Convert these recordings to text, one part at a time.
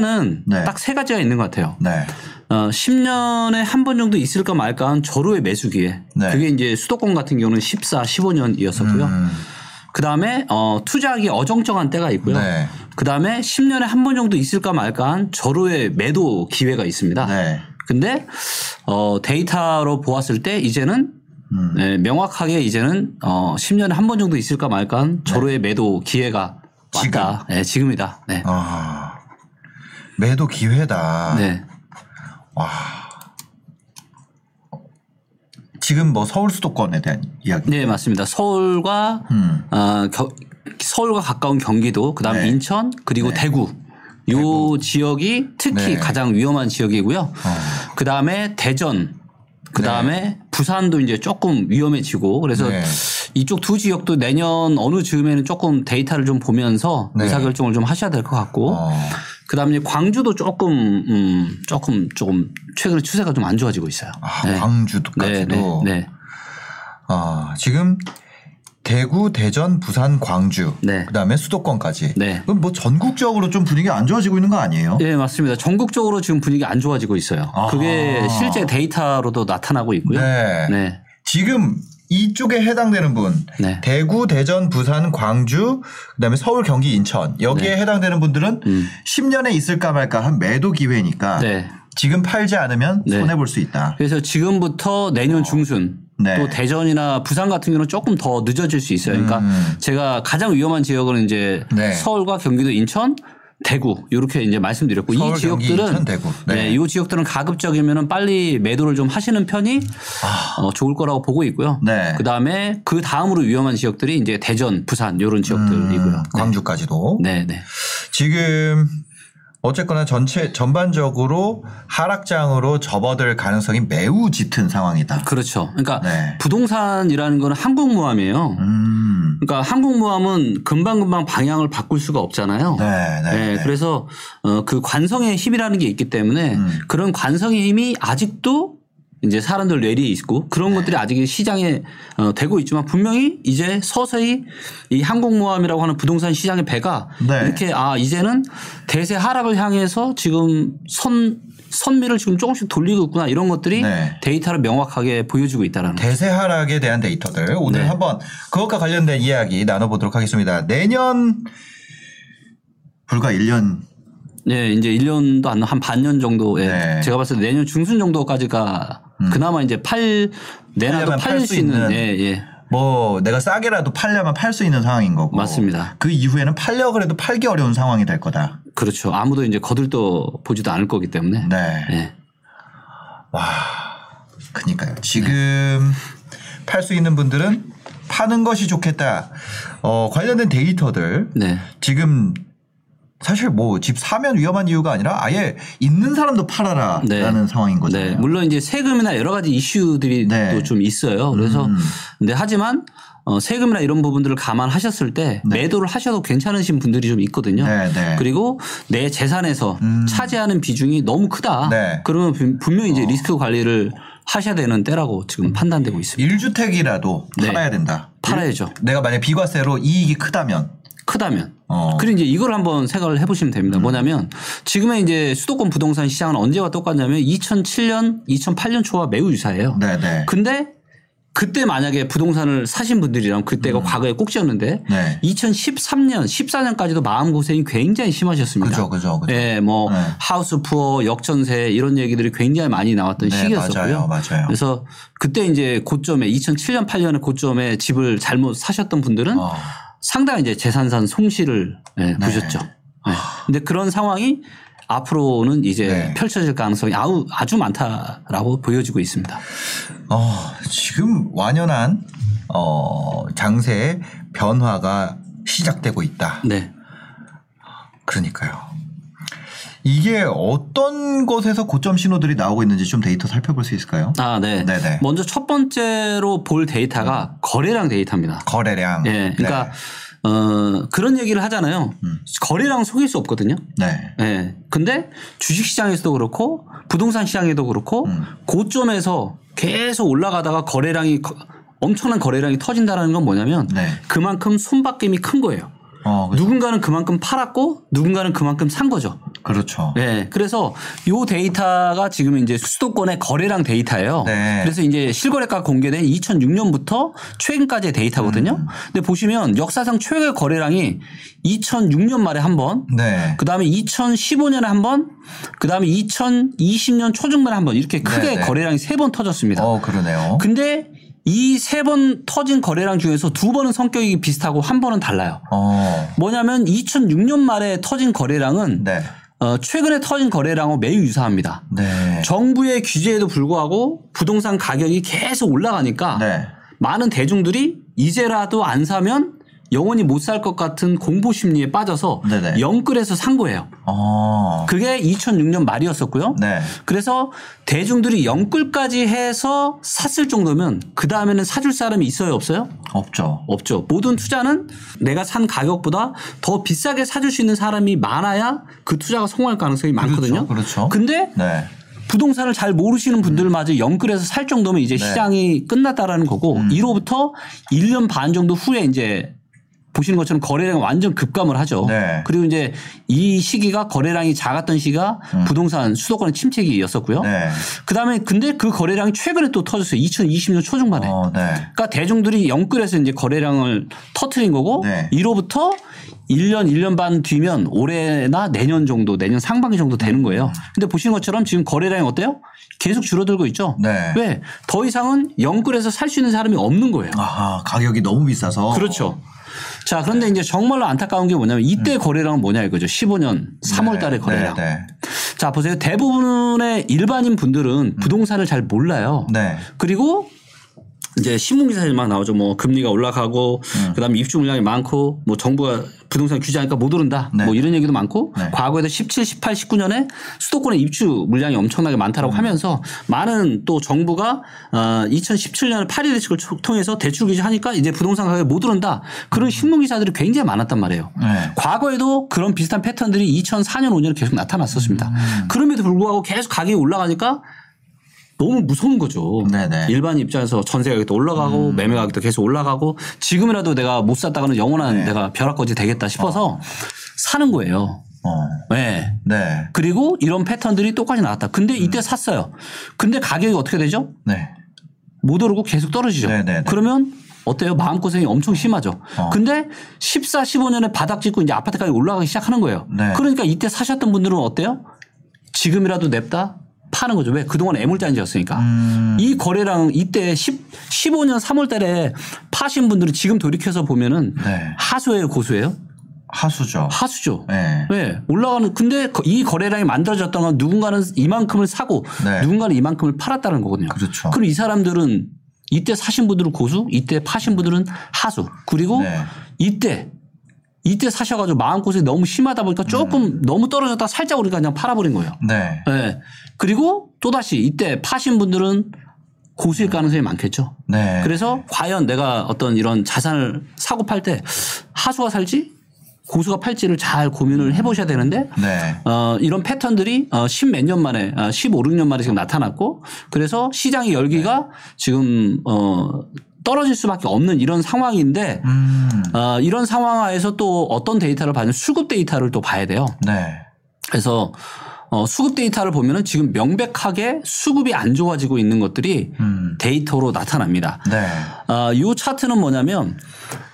투자는 네. 딱세 가지가 있는 것 같아요. 네. 어, 10년에 한 번 정도 있을까 말까 한 절호의 매수 기회. 네. 그게 이제 수도권 같은 경우는 14, 15년이었었고요. 음, 그 다음에 어, 투자하기 어정쩡한 때가 있고요. 네. 그 다음에 10년에 한 번 정도 있을까 말까 한 절호의 매도 기회가 있습니다. 네. 근데 어, 데이터로 보았을 때 이제는 음. 네, 명확하게 이제는 어, 10년에 한 번 정도 있을까 말까 한 절호의 매도 기회가 지금. 왔다. 네, 지금이다. 네. 아. 매도 기회다. 네. 와. 지금 뭐 서울 수도권에 대한 이야기. 네, 맞습니다. 서울과 음. 아, 겨- 서울과 가까운 경기도, 그다음 네. 인천, 그리고 대구. 요 지역이 특히 네. 가장 위험한 지역이고요. 어. 그다음에 대전, 그다음에 부산도 이제 조금 위험해지고 그래서 네. 이쪽 두 지역도 내년 어느 즈음에는 조금 데이터를 좀 보면서 네. 의사결정을 좀 하셔야 될 것 같고 어. 그다음에 광주도 조금 음 조금 조금 최근에 추세가 좀 안 좋아지고 있어요. 아, 네. 네, 광주도까지도. 네, 네. 아, 지금 대구, 대전, 부산, 광주. 네. 그다음에 수도권까지. 네. 그럼 뭐 전국적으로 좀 분위기가 안 좋아지고 있는 거 아니에요? 네, 맞습니다. 전국적으로 지금 분위기 안 좋아지고 있어요. 아하. 그게 실제 데이터로도 나타나고 있고요. 네. 네. 지금 이쪽에 해당되는 분 네. 대구, 대전, 부산, 광주, 그다음에 서울, 경기, 인천 여기에 해당되는 분들은 네. 음. 10년에 있을까 말까 한 매도 기회니까 네. 지금 팔지 않으면 네. 손해 볼 수 있다. 그래서 지금부터 내년 중순 어. 네. 또 대전이나 부산 같은 경우는 조금 더 늦어질 수 있어요. 그러니까 음. 제가 가장 위험한 지역은 이제 네. 서울과 경기도, 인천, 대구 이렇게 이제 말씀드렸고 이 지역들은. 네. 네. 이 지역들은 가급적이면은 빨리 매도를 좀 하시는 편이 어, 좋을 거라고 보고 있고요. 아. 네. 그 다음에 그 다음으로 위험한 지역들이 이제 대전, 부산 이런 지역들이고요. 음, 광주까지도 네, 네. 지금 어쨌거나 전체 전반적으로 하락장으로 접어들 가능성이 매우 짙은 상황이다. 그렇죠. 그러니까 네. 부동산이라는 거는 한국무함이에요. 음. 그러니까 한국무함은 금방금방 방향을 바꿀 수가 없잖아요. 네, 네. 네, 네. 그래서 어, 그 관성의 힘이라는 게 있기 때문에 음. 그런 관성의 힘이 아직도 이제 사람들 뇌리에 있고 그런 네. 것들이 아직 시장에 어, 되고 있지만 분명히 이제 서서히 이 항공모함이라고 하는 부동산 시장의 배가 네. 이렇게 아 이제는 대세 하락을 향해서 지금 선 선미를 지금 조금씩 돌리고 있구나 이런 것들이 네. 데이터를 명확하게 보여주고 있다라는. 대세 하락에 대한 데이터들 오늘 네. 한번 그것과 관련된 이야기 나눠보도록 하겠습니다. 내년 불과 1년 네, 이제 1년도 안 한 반년 정도 예. 네. 음. 제가 봤을 때 내년 중순 정도까지가 그나마 이제 팔 내놔도 팔릴 팔수 있는 예, 예. 뭐 내가 싸게라도 팔려면 팔 수 있는 상황인 거고 맞습니다. 그 이후에는 팔려 그래도 팔기 어려운 상황이 될 거다. 그렇죠. 아무도 이제 거들떠 보지도 않을 거기 때문에. 네. 예. 와, 그니까요. 지금 팔수 있는 분들은 파는 것이 좋겠다. 어, 관련된 데이터들 네. 지금 사실 뭐 집 사면 위험한 이유가 아니라 아예 있는 사람도 팔아라라는 네. 상황인 거잖아요. 네. 물론 이제 세금이나 여러 가지 이슈들이 네. 또좀 있어요. 그래서 음. 근데 하지만 어, 세금이나 이런 부분들을 감안하셨을 때 매도를 하셔도 괜찮으신 분들이 좀 있거든요. 네, 네. 그리고 내 재산에서 음. 차지하는 비중이 너무 크다. 네. 그러면 분- 분명히 이제 리스크 관리를 하셔야 되는 때라고 지금 판단되고 있습니다. 1주택이라도 네. 팔아야 된다. 팔아야죠. 내가 만약 비과세로 이익이 크다면 크다면. 어. 그리고 이제 이걸 한번 생각을 해보시면 됩니다. 뭐냐면 지금의 이제 수도권 부동산 시장은 언제와 똑같냐면 2007년, 2008년 초와 매우 유사해요. 네, 네. 근데 그때 만약에 부동산을 사신 분들이라면 그때가 과거의 꼭지였는데 음. 네. 2013년, 14년까지도 마음 고생이 굉장히 심하셨습니다. 그죠, 그죠, 그죠. 예, 뭐 네. 하우스 푸어, 역전세 이런 얘기들이 굉장히 많이 나왔던 네, 시기였었고요. 맞아요, 맞아요. 그래서 그때 이제 고점에 2007년, 8년에 고점에 집을 잘못 사셨던 분들은 어. 상당히 이제 재산산 송실을 예, 보셨죠. 예. 근데 그런 상황이 앞으로는 이제 네. 펼쳐질 가능성이 아우, 아주 많다라고 보여지고 있습니다. 어, 지금 완연한 어, 장세의 변화가 시작되고 있다. 네. 그러니까요. 이게 어떤 곳에서 고점 신호들이 나오고 있는지 좀 데이터 살펴볼 수 있을까요? 아, 네. 네네. 먼저 첫 번째로 볼 데이터가 거래량 데이터입니다. 거래량. 예. 그러니까 어, 그런 얘기를 하잖아요. 음. 거래량 속일 수 없거든요. 네. 네. 예. 근데 주식 시장에서도 그렇고 부동산 시장에도 그렇고 음. 고점에서 계속 올라가다가 거래량이 거- 엄청난 거래량이 터진다라는 건 뭐냐면 네. 그만큼 손바뀜이 큰 거예요. 어. 누군가는 그만큼 팔았고 누군가는 그만큼 산 거죠. 그렇죠. 네. 그래서 요 데이터가 지금 이제 수도권의 거래량 데이터예요. 네. 그래서 이제 실거래가 공개된 2006년부터 최근까지의 데이터거든요. 음. 근데 보시면 역사상 최고의 거래량이 2006년 말에 한 번, 네. 그 다음에 2015년에 한 번, 그 다음에 2020년 초중반에 한 번 이렇게 크게 네, 네. 거래량이 세 번 터졌습니다. 어, 그러네요. 근데 이세번 터진 거래량 중에서 두 번은 성격이 비슷하고 한 번은 달라요. 어. 뭐냐면 2006년 말에 터진 거래량은 네. 어, 최근에 터진 거래량하고 매우 유사합니다. 네. 정부의 규제에도 불구하고 부동산 가격이 계속 올라가니까 네. 많은 대중들이 이제라도 안 사면 영원히 못 살 것 같은 공포 심리에 빠져서 네네. 영끌에서 산 거예요. 어. 그게 2006년 말이었었고요. 네. 그래서 대중들이 영끌까지 해서 샀을 정도면 그 다음에는 사줄 사람이 있어요, 없어요? 없죠. 없죠. 모든 투자는 내가 산 가격보다 더 비싸게 사줄 수 있는 사람이 많아야 그 투자가 성공할 가능성이 많거든요. 그렇죠. 근데 네. 부동산을 잘 모르시는 분들마저 영끌에서 살 정도면 이제 네. 시장이 끝났다라는 거고 음. 이로부터 1년 반 정도 후에 이제 보시는 것처럼 거래량이 완전 급감을 하죠. 네. 그리고 이제 이 시기가 거래량이 작았던 시기가 부동산 수도권 침체기였었고요. 음. 네. 그다음에 근데 그 거래량이 최근에 또 터졌어요. 2020년 초중반에. 어, 네. 그러니까 대중들이 영끌에서 이제 거래량을 터트린 거고 네. 이로부터 1년, 1년 반 뒤면 올해나 내년 정도, 내년 상반기 정도 되는 거예요. 근데 보시는 것처럼 지금 거래량이 어때요? 계속 줄어들고 있죠. 네. 왜? 더 이상은 영끌에서 살 수 있는 사람이 없는 거예요. 아하, 가격이 너무 비싸서. 그렇죠. 자, 그런데 이제 정말로 안타까운 게 뭐냐면 이때 거래량은 뭐냐 이거죠. 15년 3월 네, 달에 거래량. 네. 네. 자, 보세요. 대부분의 일반인 분들은 부동산을 잘 몰라요. 네. 그리고 이제 신문 기사에만 나오죠. 뭐 금리가 올라가고 음. 그다음에 입주 물량이 많고 뭐 정부가 부동산 규제하니까 못 오른다. 네. 뭐 이런 얘기도 많고 네. 과거에도 17, 18, 19년에 수도권의 입주 물량이 엄청나게 많다라고 음. 하면서 많은 또 정부가 어 2017년에 파리 대책을 통해서 대출 규제하니까 이제 부동산 가격이 못 오른다. 그런 신문 기사들이 굉장히 많았단 말이에요. 음. 네. 과거에도 그런 비슷한 패턴들이 2004년, 5년에 계속 나타났었습니다. 음. 그럼에도 불구하고 계속 가격이 올라가니까 너무 무서운 거죠. 네네. 음. 일반 입장에서 전세 가격도 올라가고 매매 가격도 계속 올라가고 지금이라도 내가 못 샀다가는 영원한 네. 내가 벼락거지 되겠다 싶어서 사는 거예요. 어. 네. 네. 그리고 이런 패턴들이 똑같이 나왔다. 근데 이때 샀어요. 근데 가격이 어떻게 되죠? 네. 못 오르고 계속 떨어지죠. 네네네. 그러면 어때요? 마음고생이 엄청 심하죠. 어. 근데 14, 15년에 바닥 찍고 이제 아파트 가격이 올라가기 시작하는 거예요. 네. 그러니까 이때 사셨던 분들은 어때요? 지금이라도 냅다 파는 거죠. 왜? 그동안 애물단지였으니까. 음. 이 거래량 이때 10, 15년 3월 달에 파신 분들은 지금 돌이켜서 보면은 네. 하수예요, 고수예요? 하수죠. 하수죠. 네. 네. 올라가는 근데 거- 이 거래량이 만들어졌던 건 누군가는 이만큼을 사고 네. 누군가는 이만큼을 팔았다는 거거든요. 그렇죠. 그럼 이 사람들은 이때 사신 분들은 고수, 이때 파신 분들은 하수. 그리고 네. 이때 이때 사셔가지고 마음고생이 너무 심하다 보니까 조금 음. 너무 떨어졌다 살짝 오르니까 그냥 팔아버린 거예요. 네. 네. 그리고 또다시 이때 파신 분들은 고수일 가능성이 많겠죠. 네. 그래서 과연 내가 어떤 이런 자산을 사고 팔 때 하수가 살지 고수가 팔지를 잘 고민을 해보셔야 되는데 네. 어, 이런 패턴들이 어, 10몇 년 만에, 어, 15, 16년 만에 지금 나타났고 그래서 시장의 열기가 지금, 어, 떨어질 수밖에 없는 이런 상황인데 음. 어, 이런 상황 하에서 또 어떤 데이터를 봐야 수급 데이터를 또 봐야 돼요. 네. 그래서 어, 수급 데이터를 보면은 지금 명백하게 수급이 안 좋아지고 있는 것들이 음. 데이터로 나타납니다. 네. 어, 이 차트는 뭐냐면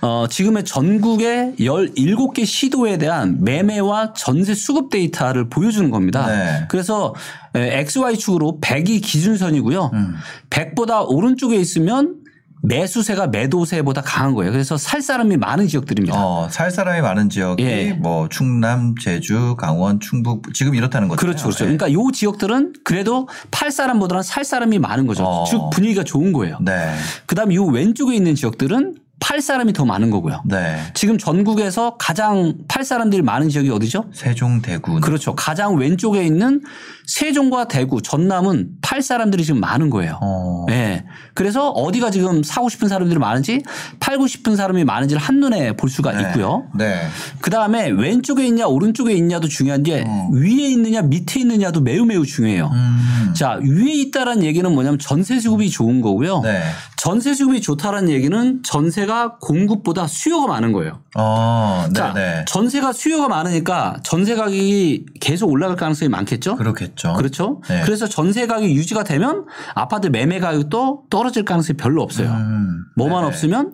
어, 지금의 전국의 17개 시도에 대한 매매와 전세 수급 데이터를 보여주는 겁니다. 네. 그래서 에, XY축으로 100이 기준선이고요. 음. 100보다 오른쪽에 있으면 매수세가 매도세보다 강한 거예요. 그래서 살 사람이 많은 지역들입니다. 어, 살 사람이 많은 지역이 예. 뭐 충남, 제주, 강원, 충북 지금 이렇다는 거죠. 그렇죠. 그렇죠. 그러니까 요 지역들은 그래도 팔 사람보다는 살 사람이 많은 거죠. 어. 즉 분위기가 좋은 거예요. 네. 그다음에 요 왼쪽에 있는 지역들은 팔 사람이 더 많은 거고요. 네. 지금 전국에서 가장 팔 사람들이 많은 지역이 어디죠? 세종 대구. 그렇죠. 가장 왼쪽에 있는 세종과 대구, 전남은 팔 사람들이 지금 많은 거예요. 어. 예. 그래서 어디가 지금 사고 싶은 사람들이 많은지 팔고 싶은 사람이 많은지를 한눈에 볼 수가 네. 있고요. 네. 그 다음에 왼쪽에 있냐 오른쪽에 있냐도 중요한 게 위에 있느냐 밑에 있느냐도 매우 매우 중요해요. 어. 음. 자, 위에 있다라는 얘기는 뭐냐면 전세 수급이 좋은 거고요. 네. 전세 수급이 좋다라는 얘기는 전세가 공급보다 수요가 많은 거예요. 어. 네. 자, 네. 전세가 수요가 많으니까 전세 가격이 계속 올라갈 가능성이 많겠죠? 그렇겠죠. 그렇죠. 네. 그래서 전세 가격이 유지가 되면 아파트 매매 가격도 떨어질 가능성이 별로 없어요. 음. 뭐만 네네. 없으면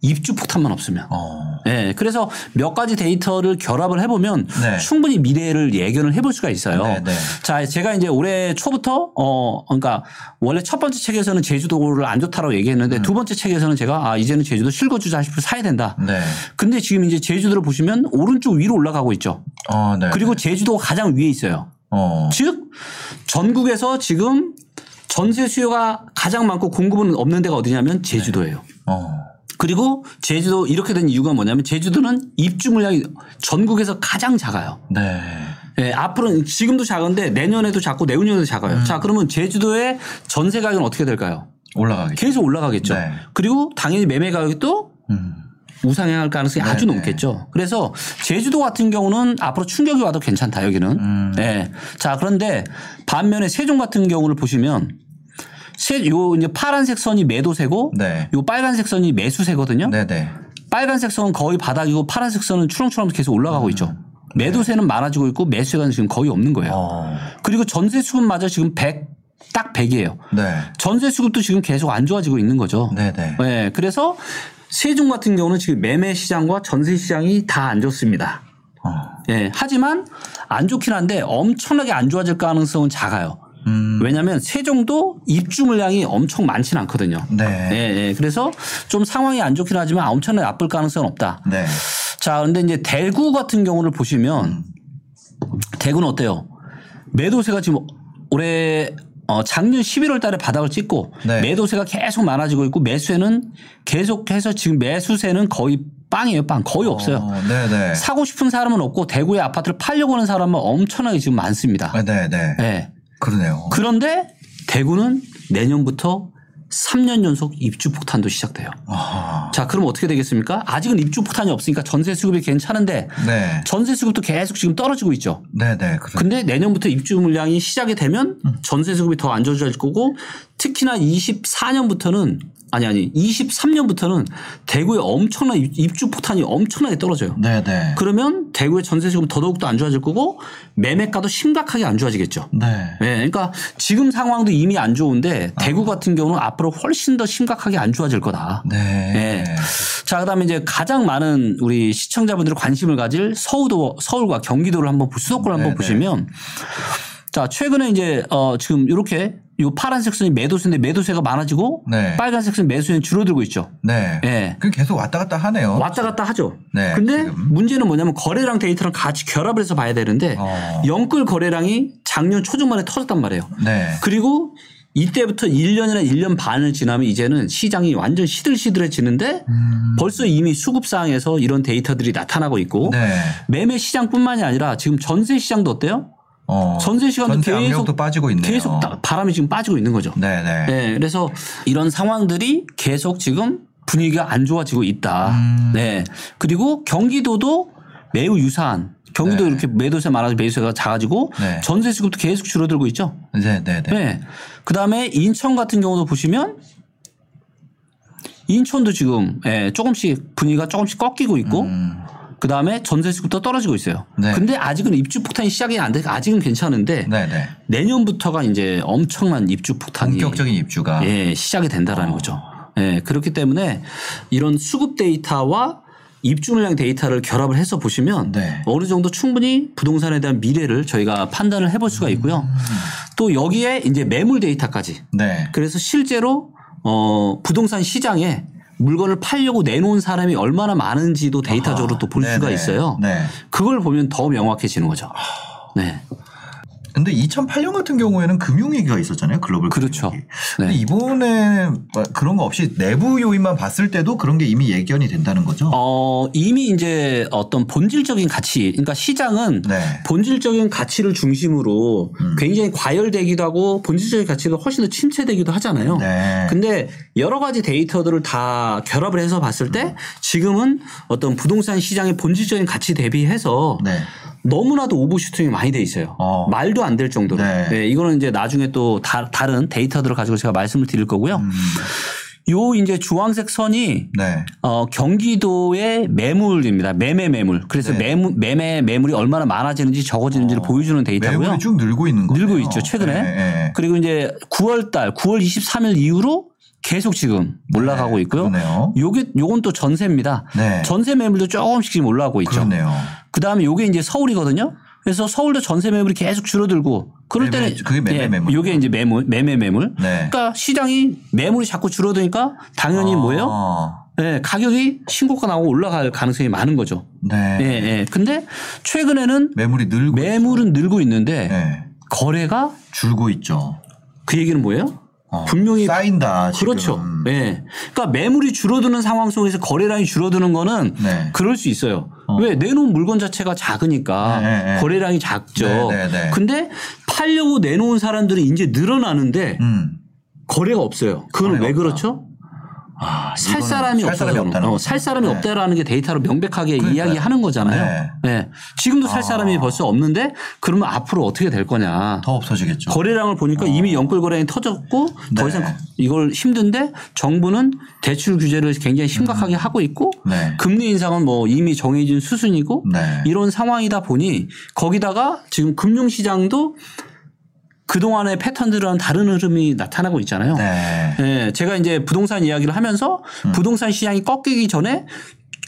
입주 폭탄만 없으면. 어. 예. 그래서 몇 가지 데이터를 결합을 해보면 네. 충분히 미래를 예견을 해볼 수가 있어요. 네, 네. 자, 제가 이제 올해 초부터 어, 그러니까 원래 첫 번째 책에서는 제주도를 안 좋다라고 얘기했는데 두 번째 책에서는 제가 아, 이제는 제주도 실거주자 싶을 사야 된다. 네. 근데 지금 이제 제주도를 보시면 오른쪽 위로 올라가고 있죠. 어. 네. 그리고 제주도가 가장 위에 있어요. 어. 즉 전국에서 지금 전세 수요가 가장 많고 공급은 없는 데가 어디냐면 제주도예요. 어. 그리고 제주도 이렇게 된 이유가 뭐냐면 제주도는 입주 물량이 전국에서 가장 작아요. 네. 예, 앞으로는 지금도 작은데 내년에도 작고 내후년에도 작아요. 자, 그러면 제주도의 전세 가격은 어떻게 될까요? 올라가겠죠. 계속 올라가겠죠. 네. 그리고 당연히 매매 가격이 또 음. 우상향할 가능성이 네, 아주 네. 높겠죠. 그래서 제주도 같은 경우는 앞으로 충격이 와도 괜찮다 여기는. 음. 네. 자 그런데 반면에 세종 같은 경우를 보시면 세, 요 이제 파란색 선이 매도세고 네. 요 빨간색 선이 매수세거든요. 네, 네. 빨간색 선은 거의 바닥이고 파란색 선은 추렁추렁 계속 올라가고 있죠. 매도세는 많아지고 있고 매수세가 지금 거의 없는 거예요. 음. 어. 그리고 전세 수급마저 지금 100, 딱 100이에요. 네. 전세 수급도 지금 계속 안 좋아지고 있는 거죠. 네, 네. 네, 그래서 세종 같은 경우는 지금 매매 시장과 전세 시장이 다 안 좋습니다. 어. 예, 하지만 안 좋긴 한데 엄청나게 안 좋아질 가능성은 작아요. 음. 왜냐하면 세종도 입주 물량이 엄청 많지는 않거든요. 네. 예, 예. 그래서 좀 상황이 안 좋긴 하지만 엄청나게 나쁠 가능성은 없다. 네. 자, 그런데 이제 대구 같은 경우를 보시면 대구는 어때요? 매도세가 지금 올해 어, 작년 11월 달에 바닥을 찍고 네. 매도세가 계속 많아지고 있고 매수세는 계속해서 지금 매수세는 거의 빵이에요, 빵. 거의 없어요. 어, 네, 네. 사고 싶은 사람은 없고 대구에 아파트를 팔려고 하는 사람은 엄청나게 지금 많습니다. 네, 네, 네. 네. 그러네요. 그런데 대구는 내년부터 3년 연속 입주 폭탄도 시작돼요. 아. 자, 그럼 어떻게 되겠습니까? 아직은 입주 폭탄이 없으니까 전세 수급이 괜찮은데 네. 전세 수급도 계속 지금 떨어지고 있죠. 네, 네. 그러 근데 내년부터 입주 물량이 시작이 되면 전세 수급이 더 안 좋아질 거고 특히나 24년부터는 아니 아니 23년부터는 대구에 엄청난 입- 입주 폭탄이 엄청나게 떨어져요. 네, 네. 그러면 대구의 전세 수급은 더더욱 더 안 좋아질 거고 매매가도 심각하게 안 좋아지겠죠. 네. 네, 그러니까 지금 상황도 이미 안 좋은데 대구 같은 경우는 앞으로 훨씬 더 심각하게 안 좋아질 거다. 네. 네. 자, 그다음에 이제 가장 많은 우리 시청자분들이 관심을 가질 서울도 서울과 경기도를 한번 보- 수도권을 한번 네네. 보시면 자, 최근에 이제 어 지금 이렇게 요 파란색 선이 매도세인데 매도세가 많아지고 네. 빨간색 선 매수세는 줄어들고 있죠. 네. 예. 그 계속 왔다 갔다 하네요. 왔다 갔다 하죠. 네, 근데 지금. 문제는 뭐냐면 거래량 데이터랑 같이 결합을 해서 봐야 되는데 어. 영끌 거래량이 작년 초중반에 터졌단 말이에요. 네. 그리고 이때부터 1년이나 1년 반을 지나면 이제는 시장이 완전 시들시들해지는데 음. 벌써 이미 수급상에서 이런 데이터들이 나타나고 있고 네. 매매 시장뿐만이 아니라 지금 전세 시장도 어때요? 어. 전세 시간도 전세 계속 빠지고 있네요. 계속 따- 바람이 지금 빠지고 있는 거죠. 네, 네. 네, 그래서 이런 상황들이 계속 지금 분위기가 안 좋아지고 있다. 음. 네. 그리고 경기도도 매우 유사한 경기도 네. 이렇게 매도세 많아서 매수세가 작아지고 네. 전세 수급도 계속 줄어들고 있죠. 네, 네, 네. 네. 그 다음에 인천 같은 경우도 보시면 인천도 지금 예, 조금씩 분위기가 조금씩 꺾이고 있고 음. 그 다음에 전세 수급도 떨어지고 있어요. 네. 근데 아직은 입주 폭탄이 시작이 안 돼. 아직은 괜찮은데 네, 네. 내년부터가 이제 엄청난 입주 폭탄이 본격적인 입주가 예, 시작이 된다라는 어. 거죠. 예, 그렇기 때문에 이런 수급 데이터와 입주 물량 데이터를 결합을 해서 보시면 네. 어느 정도 충분히 부동산에 대한 미래를 저희가 판단을 해볼 수가 있고요. 음. 또 여기에 이제 매물 데이터까지. 네. 그래서 실제로 어 부동산 시장에 물건을 팔려고 내놓은 사람이 얼마나 많은지도 데이터적으로 또볼 네, 수가 네. 있어요. 네. 그걸 보면 더 명확해지는 거죠. 네. 근데 2008년 같은 경우에는 금융위기가 있었잖아요. 글로벌 그렇죠. 금융위기. 근데 네. 이번에 그런 거 없이 내부 요인만 봤을 때도 그런 게 이미 예견이 된다는 거죠. 어, 이미 이제 어떤 본질적인 가치, 그러니까 시장은 네. 본질적인 가치를 중심으로 음. 굉장히 과열되기도 하고 본질적인 가치가 훨씬 더 침체되기도 하잖아요. 네. 근데 여러 가지 데이터들을 다 결합을 해서 봤을 때 지금은 어떤 부동산 시장의 본질적인 가치 대비해서 네. 너무나도 오버슈팅이 많이 돼 있어요. 어. 말도 안 될 정도로. 네. 네, 이거는 이제 나중에 또 다, 른 데이터들을 가지고 제가 말씀을 드릴 거고요. 음. 요 이제 주황색 선이 네. 어, 경기도의 매물입니다. 매매 매물. 그래서 네. 매물, 매매 매물이 얼마나 많아지는지 적어지는지를 어. 보여주는 데이터고요. 매물이 쭉 늘고 있는 거예요. 늘고 있죠, 최근에. 네, 네. 그리고 이제 9월 달, 9월 23일 이후로 계속 지금 올라가고 네, 있고요. 그러네요. 요게 요건 또 전세입니다. 네. 전세 매물도 조금씩 지금 올라가고 있죠. 그렇네요. 그다음에 요게 이제 서울이거든요. 그래서 서울도 전세 매물이 계속 줄어들고 그럴 매매, 때는 그게 매매 예, 매물. 요게 이제 매물 매매 매물. 네. 그러니까 시장이 매물이 자꾸 줄어드니까 당연히 뭐예요? 아, 예, 가격이 신고가 나오고 올라갈 가능성이 많은 거죠. 네. 예, 예. 근데 최근에는 매물이 늘고 매물은 늘고 있는데 네. 거래가 줄고 있죠. 그 얘기는 뭐예요? 어, 분명히 쌓인다. 지금. 그렇죠. 예. 그러니까 매물이 줄어드는 상황 속에서 거래량이 줄어드는 거는 네. 그럴 수 있어요. 어. 왜 내놓은 물건 자체가 작으니까 네, 네. 거래량이 작죠. 네, 네, 네. 근데 팔려고 내놓은 사람들이 이제 늘어나는데 음. 거래가 없어요. 그건 왜 없다. 그렇죠? 아, 살 사람이 살 없어서 사람이 없다는 어. 살 사람이 네. 없다라는 게 데이터로 명백하게 그러니까요. 이야기하는 거잖아요. 네. 네. 지금도 살 아. 사람이 벌써 없는데 그러면 앞으로 어떻게 될 거냐? 더 없어지겠죠. 거래량을 보니까 이미 연끌 거래량이 터졌고 더 네. 이상 이걸 힘든데 정부는 대출 규제를 굉장히 심각하게 하고 있고 네. 금리 인상은 뭐 이미 정해진 수순이고 네. 이런 상황이다 보니 거기다가 지금 금융 시장도 그동안의 패턴들은 다른 흐름이 나타나고 있잖아요. 네. 예, 제가 이제 부동산 이야기를 하면서 부동산 시장이 꺾이기 전에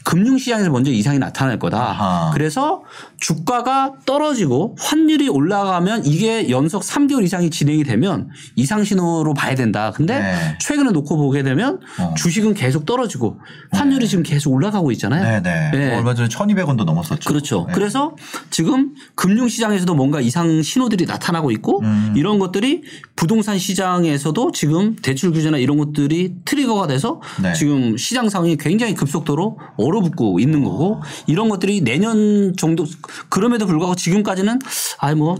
금융시장에서 먼저 이상이 나타날 거다. 아하. 그래서 주가가 떨어지고 환율이 올라가면 이게 연속 3개월 이상이 진행이 되면 이상 신호로 봐야 된다. 근데 네. 최근에 놓고 보게 되면 어. 주식은 계속 떨어지고 환율이 지금 계속 올라가고 있잖아요. 네, 네. 네. 얼마 전에 1,200원도 넘었었죠. 그렇죠. 네. 그래서 지금 금융시장에서도 뭔가 이상 신호들이 나타나고 있고 음. 이런 것들이 부동산 시장에서도 지금 대출 규제나 이런 것들이 트리거가 돼서 네. 지금 시장 상황이 굉장히 급속도로 얼어붙고 있는 거고 이런 것들이 내년 정도 그럼에도 불구하고 지금까지는 아이 뭐,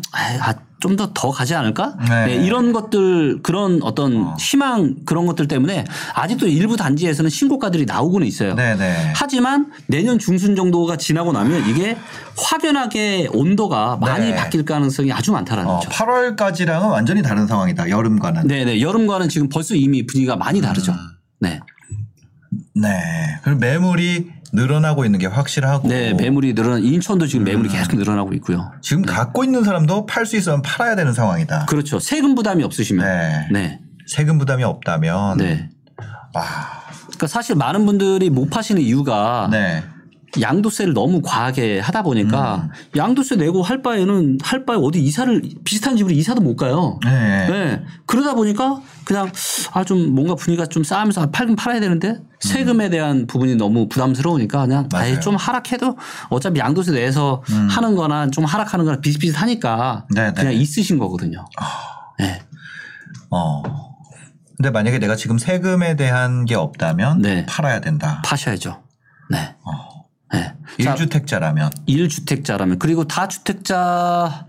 뭐좀 더더 가지 않을까? 네. 네, 이런 것들 그런 어떤 희망 그런 것들 때문에 아직도 일부 단지에서는 신고가들이 나오고는 있어요. 네, 네. 하지만 내년 중순 정도가 지나고 나면 이게 확연하게 온도가 많이 네. 바뀔 가능성이 아주 많다라는 어, 거죠. 8월까지랑은 완전히 다른 상황이다. 여름과는. 네네. 여름과는 지금 벌써 이미 분위기가 많이 다르죠. 음. 네. 네. 그럼 매물이 늘어나고 있는 게 확실하고. 네. 매물이 늘어나, 인천도 지금 매물이 음. 계속 늘어나고 있고요. 지금 갖고 있는 사람도 팔 수 있으면 팔아야 되는 상황이다. 그렇죠. 세금 부담이 없으시면. 네. 네. 세금 부담이 없다면. 네. 와. 그러니까 사실 많은 분들이 못 파시는 이유가 네. 양도세를 너무 과하게 하다 보니까 음. 양도세 내고 할 바에는 할 바에 어디 이사를 비슷한 집으로 이사도 못 가요. 네. 네. 그러다 보니까 그냥 아 좀 뭔가 분위기가 좀 싸면서 팔긴 팔아야 되는데 세금에 대한 부분이 너무 부담스러우니까 그냥 아예 음. 좀 하락해도 어차피 양도세 내서 하는 거나 좀 하락하는 거나 비슷비슷하니까 네, 네. 그냥 있으신 거거든요. 네. 어. 근데 만약에 내가 지금 세금에 대한 게 없다면 네. 팔아야 된다. 파셔야죠. 네. 어. 네. 자, 1주택자라면. 1주택자라면 그리고 다주택자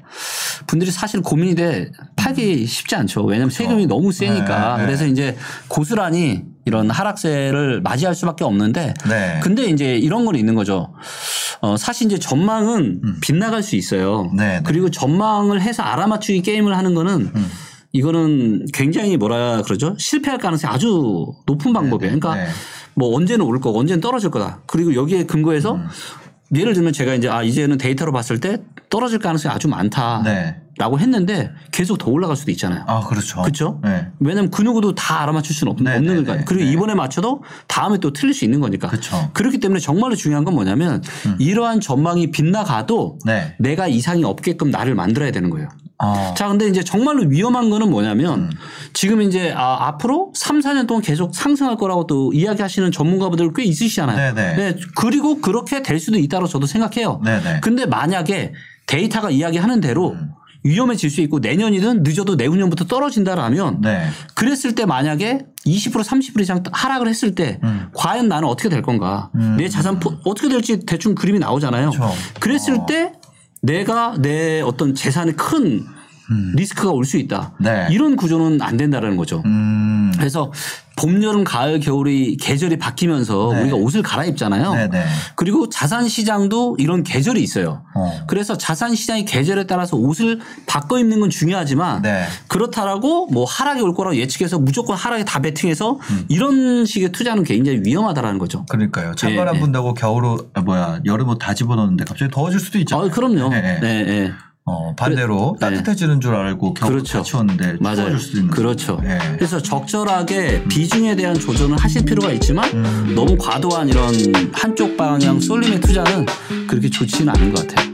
분들이 사실 고민이 돼 팔기 쉽지 않죠. 왜냐하면 세금이 너무 세니까. 네, 네. 그래서 이제 고스란히 이런 하락세를 맞이할 수밖에 없는데 네. 근데 이제 이런 건 있는 거죠. 어, 사실 이제 전망은 빗나갈 수 있어요. 음. 네, 네. 그리고 전망을 해서 알아맞추기 게임을 하는 거는 음. 이거는 굉장히 뭐라 그러죠? 실패할 가능성이 아주 높은 방법이에요. 그러니까 네. 뭐 언제는 오를 거고 언제는 떨어질 거다. 그리고 여기에 근거해서 음. 예를 들면 제가 이제 아 이제는 데이터로 봤을 때 떨어질 가능성이 아주 많다라고 네. 했는데 계속 더 올라갈 수도 있잖아요. 아, 그렇죠. 그렇죠? 네. 왜냐하면 그 누구도 다 알아맞힐 수는 없, 네, 없는 네, 거니까. 네, 그리고 네. 이번에 맞춰도 다음에 또 틀릴 수 있는 거니까. 그렇죠. 그렇기 때문에 정말로 중요한 건 뭐냐면 이러한 전망이 빗나가도 네. 내가 이상이 없게끔 나를 만들어야 되는 거예요. 어. 자, 근데 이제 정말로 위험한 거는 뭐냐면 음. 지금 이제 아, 앞으로 3, 4년 동안 계속 상승할 거라고 또 이야기하시는 전문가분들 꽤 있으시잖아요. 네네. 그리고 그렇게 될 수도 있다고 저도 생각해요. 네네. 근데 만약에 데이터가 이야기하는 대로 음. 위험해질 수 있고 내년이든 늦어도 내후년부터 떨어진다라면 네. 그랬을 때 만약에 20% 30% 이상 하락을 했을 때 음. 과연 나는 어떻게 될 건가 내 자산 포, 어떻게 될지 대충 그림이 나오잖아요. 그렇죠. 그랬을 어. 때 내가 내 어떤 재산에 큰 리스크가 올 수 있다. 음. 네. 이런 구조는 안 된다라는 거죠. 음. 그래서 봄, 여름, 가을, 겨울이 계절이 바뀌면서 네. 우리가 옷을 갈아입잖아요. 네네. 그리고 자산 시장도 이런 계절이 있어요. 어. 그래서 자산 시장의 계절에 따라서 옷을 바꿔 입는 건 중요하지만 네. 그렇다라고 뭐 하락이 올 거라고 예측해서 무조건 하락에 다 베팅해서 음. 이런 식의 투자는 굉장히 위험하다라는 거죠. 그러니까요. 찬바람 예, 예. 분다고 겨울 옷 아, 뭐야 여름 옷 다 집어넣는데 갑자기 더워질 수도 있잖아요. 아, 그럼요. 네. 네, 네. 어, 반대로 그래- 네. 따뜻해지는 줄 알고 겨울 그렇죠. 다 추웠는데 맞아요. 수도 있는 그렇죠. 예. 그래서 적절하게 비중에 대한 조정을 하실 필요가 있지만 음. 너무 과도한 이런 한쪽 방향 쏠림의 투자는 그렇게 좋지는 않은 것 같아요.